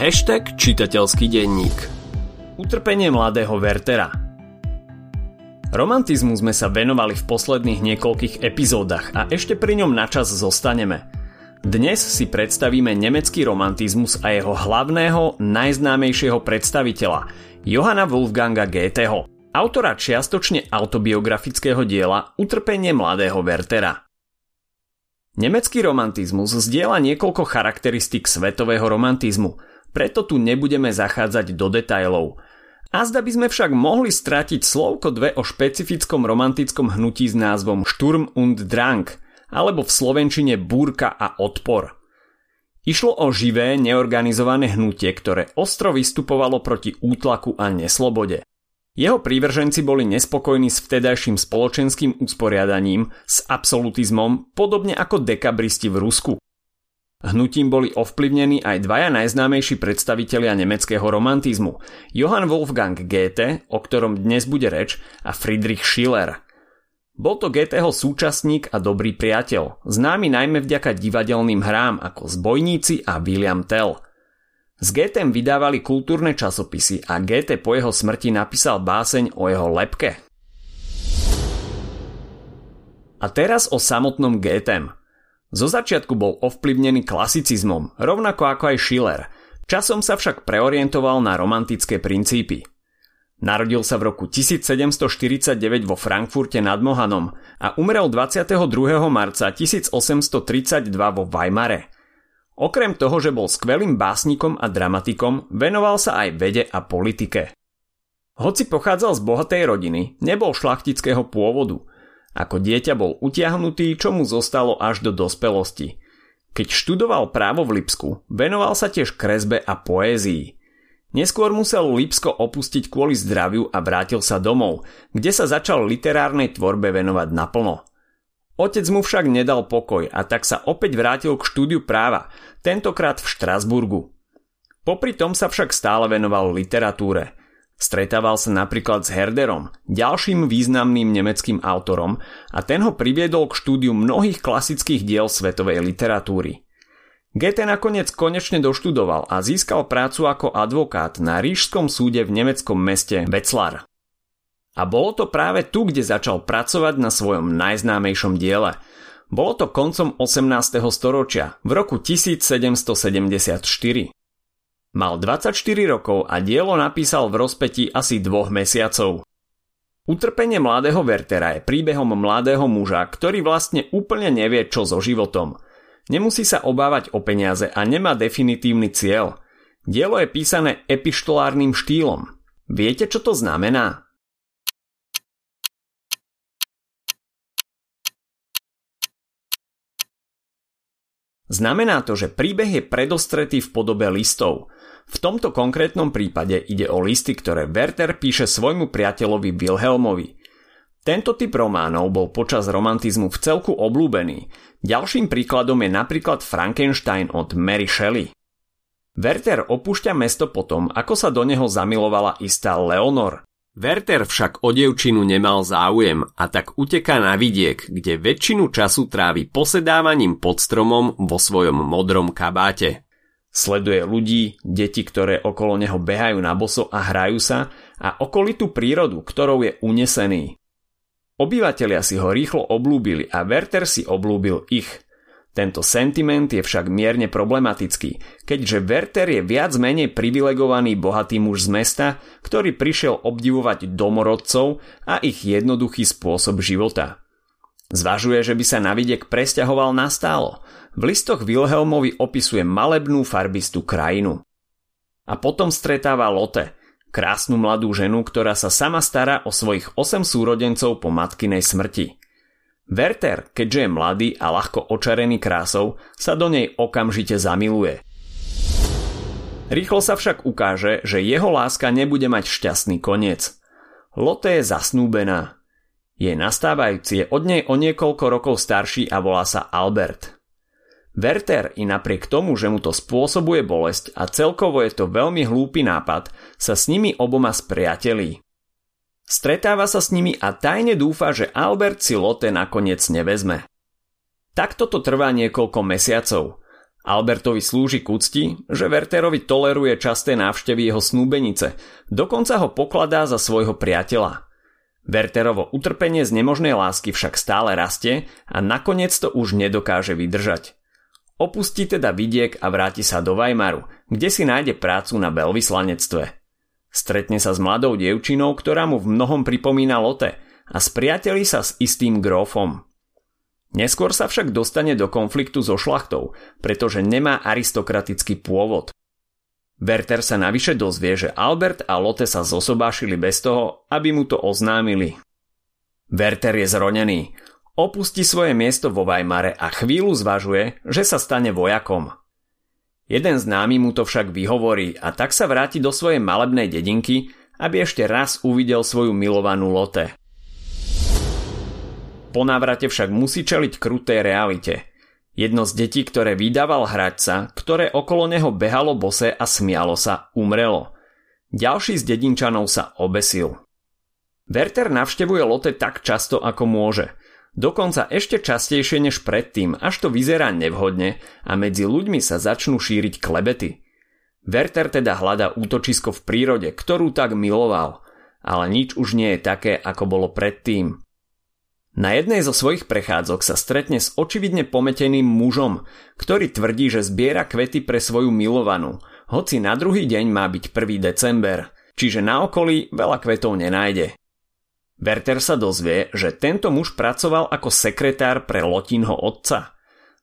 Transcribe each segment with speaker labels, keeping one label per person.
Speaker 1: Hashtag čitateľský denník Utrpenie mladého Wertera Romantizmu sme sa venovali v posledných niekoľkých epizódach a ešte pri ňom načas zostaneme. Dnes si predstavíme nemecký romantizmus a jeho hlavného, najznámejšieho predstaviteľa, Johanna Wolfganga Goetheho, autora čiastočne autobiografického diela Utrpenie mladého Wertera. Nemecký romantizmus zdieľa niekoľko charakteristik svetového romantizmu – preto tu nebudeme zachádzať do detajlov. A by sme však mohli stratiť slovko dve o špecifickom romantickom hnutí s názvom Sturm und Drang, alebo v slovenčine Búrka a odpor. Išlo o živé, neorganizované hnutie, ktoré ostro vystupovalo proti útlaku a neslobode. Jeho prívrženci boli nespokojní s vtedajším spoločenským usporiadaním, s absolutizmom, podobne ako dekabristi v Rusku. Hnutím boli ovplyvnení aj dvaja najznámejší predstavitelia nemeckého romantizmu, Johann Wolfgang Goethe, o ktorom dnes bude reč, a Friedrich Schiller. Bol to Goetheho súčasník a dobrý priateľ, známy najmä vďaka divadelným hrám ako Zbojníci a William Tell. S Goethem vydávali kultúrne časopisy a Goethe po jeho smrti napísal báseň o jeho lepke. A teraz o samotnom Goethem – zo začiatku bol ovplyvnený klasicizmom, rovnako ako aj Schiller. Časom sa však preorientoval na romantické princípy. Narodil sa v roku 1749 vo Frankfurte nad Mohanom a umrel 22. marca 1832 vo Weimare. Okrem toho, že bol skvelým básnikom a dramatikom, venoval sa aj vede a politike. Hoci pochádzal z bohatej rodiny, nebol šlachtického pôvodu – ako dieťa bol utiahnutý, čo mu zostalo až do dospelosti. Keď študoval právo v Lipsku, venoval sa tiež kresbe a poézii. Neskôr musel Lipsko opustiť kvôli zdraviu a vrátil sa domov, kde sa začal literárnej tvorbe venovať naplno. Otec mu však nedal pokoj a tak sa opäť vrátil k štúdiu práva, tentokrát v Štrasburgu. Popri tom sa však stále venoval literatúre – Stretával sa napríklad s Herderom, ďalším významným nemeckým autorom a ten ho priviedol k štúdiu mnohých klasických diel svetovej literatúry. Goethe nakoniec konečne doštudoval a získal prácu ako advokát na rížskom súde v nemeckom meste Wetzlar. A bolo to práve tu, kde začal pracovať na svojom najznámejšom diele. Bolo to koncom 18. storočia, v roku 1774. Mal 24 rokov a dielo napísal v rozpetí asi dvoch mesiacov. Utrpenie mladého Wertera je príbehom mladého muža, ktorý vlastne úplne nevie, čo so životom. Nemusí sa obávať o peniaze a nemá definitívny cieľ. Dielo je písané epištolárnym štýlom. Viete, čo to znamená? Znamená to, že príbeh je predostretý v podobe listov – v tomto konkrétnom prípade ide o listy, ktoré Werther píše svojmu priateľovi Wilhelmovi. Tento typ románov bol počas romantizmu v celku oblúbený. Ďalším príkladom je napríklad Frankenstein od Mary Shelley. Werther opúšťa mesto potom, ako sa do neho zamilovala istá Leonor. Werther však o dievčinu nemal záujem a tak uteká na vidiek, kde väčšinu času trávi posedávaním pod stromom vo svojom modrom kabáte. Sleduje ľudí, deti, ktoré okolo neho behajú na boso a hrajú sa a okolitú prírodu, ktorou je unesený. Obyvatelia si ho rýchlo oblúbili a Werther si oblúbil ich. Tento sentiment je však mierne problematický, keďže Werther je viac menej privilegovaný bohatý muž z mesta, ktorý prišiel obdivovať domorodcov a ich jednoduchý spôsob života. Zvažuje, že by sa na vidiek presťahoval nastálo. V listoch Wilhelmovi opisuje malebnú farbistú krajinu. A potom stretáva Lotte, krásnu mladú ženu, ktorá sa sama stará o svojich 8 súrodencov po matkinej smrti. Werther, keďže je mladý a ľahko očarený krásou, sa do nej okamžite zamiluje. Rýchlo sa však ukáže, že jeho láska nebude mať šťastný koniec. Lotte je zasnúbená, jej nastávajúci je od nej o niekoľko rokov starší a volá sa Albert. Werther i napriek tomu, že mu to spôsobuje bolesť a celkovo je to veľmi hlúpy nápad, sa s nimi oboma spriatelí. Stretáva sa s nimi a tajne dúfa, že Albert si Lotte nakoniec nevezme. Takto to trvá niekoľko mesiacov. Albertovi slúži k úcti, že Werterovi toleruje časté návštevy jeho snúbenice, dokonca ho pokladá za svojho priateľa. Werterovo utrpenie z nemožnej lásky však stále rastie a nakoniec to už nedokáže vydržať. Opustí teda vidiek a vráti sa do Weimaru, kde si nájde prácu na veľvyslanectve. Stretne sa s mladou dievčinou, ktorá mu v mnohom pripomína Lotte a spriateli sa s istým grófom. Neskôr sa však dostane do konfliktu so šlachtou, pretože nemá aristokratický pôvod. Werther sa navyše dozvie, že Albert a Lotte sa zosobášili bez toho, aby mu to oznámili. Werther je zronený, opustí svoje miesto vo Weimare a chvíľu zvažuje, že sa stane vojakom. Jeden známy mu to však vyhovorí a tak sa vráti do svojej malebnej dedinky, aby ešte raz uvidel svoju milovanú Lotte. Po návrate však musí čeliť krutej realite. Jedno z detí, ktoré vydával hradca, ktoré okolo neho behalo bose a smialo sa, umrelo. Ďalší z dedinčanov sa obesil. Werther navštevuje Lotte tak často, ako môže. Dokonca ešte častejšie než predtým, až to vyzerá nevhodne a medzi ľuďmi sa začnú šíriť klebety. Werther teda hľadá útočisko v prírode, ktorú tak miloval, ale nič už nie je také, ako bolo predtým. Na jednej zo svojich prechádzok sa stretne s očividne pometeným mužom, ktorý tvrdí, že zbiera kvety pre svoju milovanú, hoci na druhý deň má byť 1. december, čiže na okolí veľa kvetov nenájde. Werther sa dozvie, že tento muž pracoval ako sekretár pre Lotinho otca.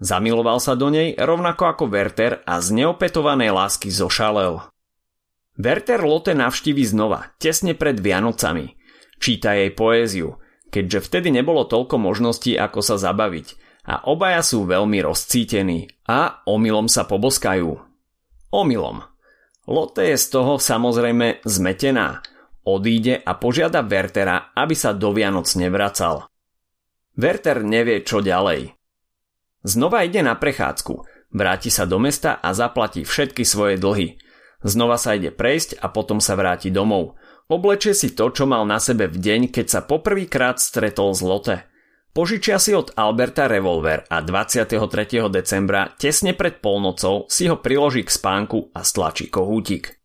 Speaker 1: Zamiloval sa do nej rovnako ako Werther a z neopetovanej lásky zošalel. Werther Lotte navštívi znova, tesne pred Vianocami. Číta jej poéziu – keďže vtedy nebolo toľko možností, ako sa zabaviť a obaja sú veľmi rozcítení a omylom sa poboskajú. Omylom. Lotte je z toho samozrejme zmetená. Odíde a požiada Wertera, aby sa do Vianoc nevracal. Werter nevie, čo ďalej. Znova ide na prechádzku, vráti sa do mesta a zaplatí všetky svoje dlhy. Znova sa ide prejsť a potom sa vráti domov – Oblečie si to, čo mal na sebe v deň, keď sa poprvýkrát stretol s Lotte. Požičia si od Alberta revolver a 23. decembra tesne pred polnocou si ho priloží k spánku a stlačí kohútik.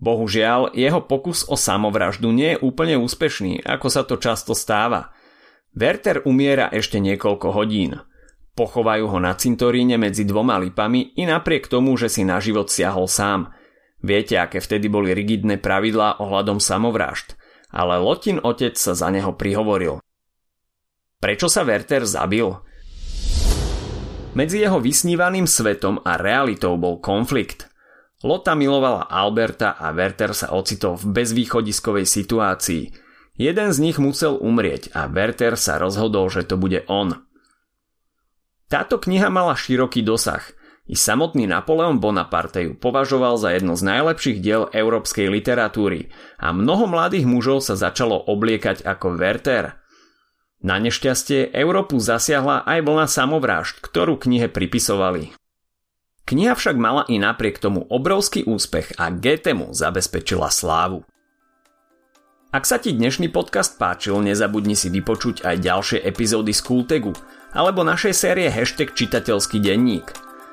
Speaker 1: Bohužiaľ, jeho pokus o samovraždu nie je úplne úspešný, ako sa to často stáva. Werther umiera ešte niekoľko hodín. Pochovajú ho na cintoríne medzi dvoma lipami i napriek tomu, že si na život siahol sám – Viete, aké vtedy boli rigidné pravidlá ohľadom samovrážd, ale Lotin otec sa za neho prihovoril. Prečo sa Werther zabil? Medzi jeho vysnívaným svetom a realitou bol konflikt. Lota milovala Alberta a Werther sa ocitol v bezvýchodiskovej situácii. Jeden z nich musel umrieť a Werther sa rozhodol, že to bude on. Táto kniha mala široký dosah – i samotný Napoleon Bonaparte ju považoval za jedno z najlepších diel európskej literatúry a mnoho mladých mužov sa začalo obliekať ako Werther. Na nešťastie Európu zasiahla aj vlna samovrážd, ktorú knihe pripisovali. Kniha však mala i napriek tomu obrovský úspech a GT zabezpečila slávu. Ak sa ti dnešný podcast páčil, nezabudni si vypočuť aj ďalšie epizódy z Kultegu alebo našej série hashtag čitateľský denník –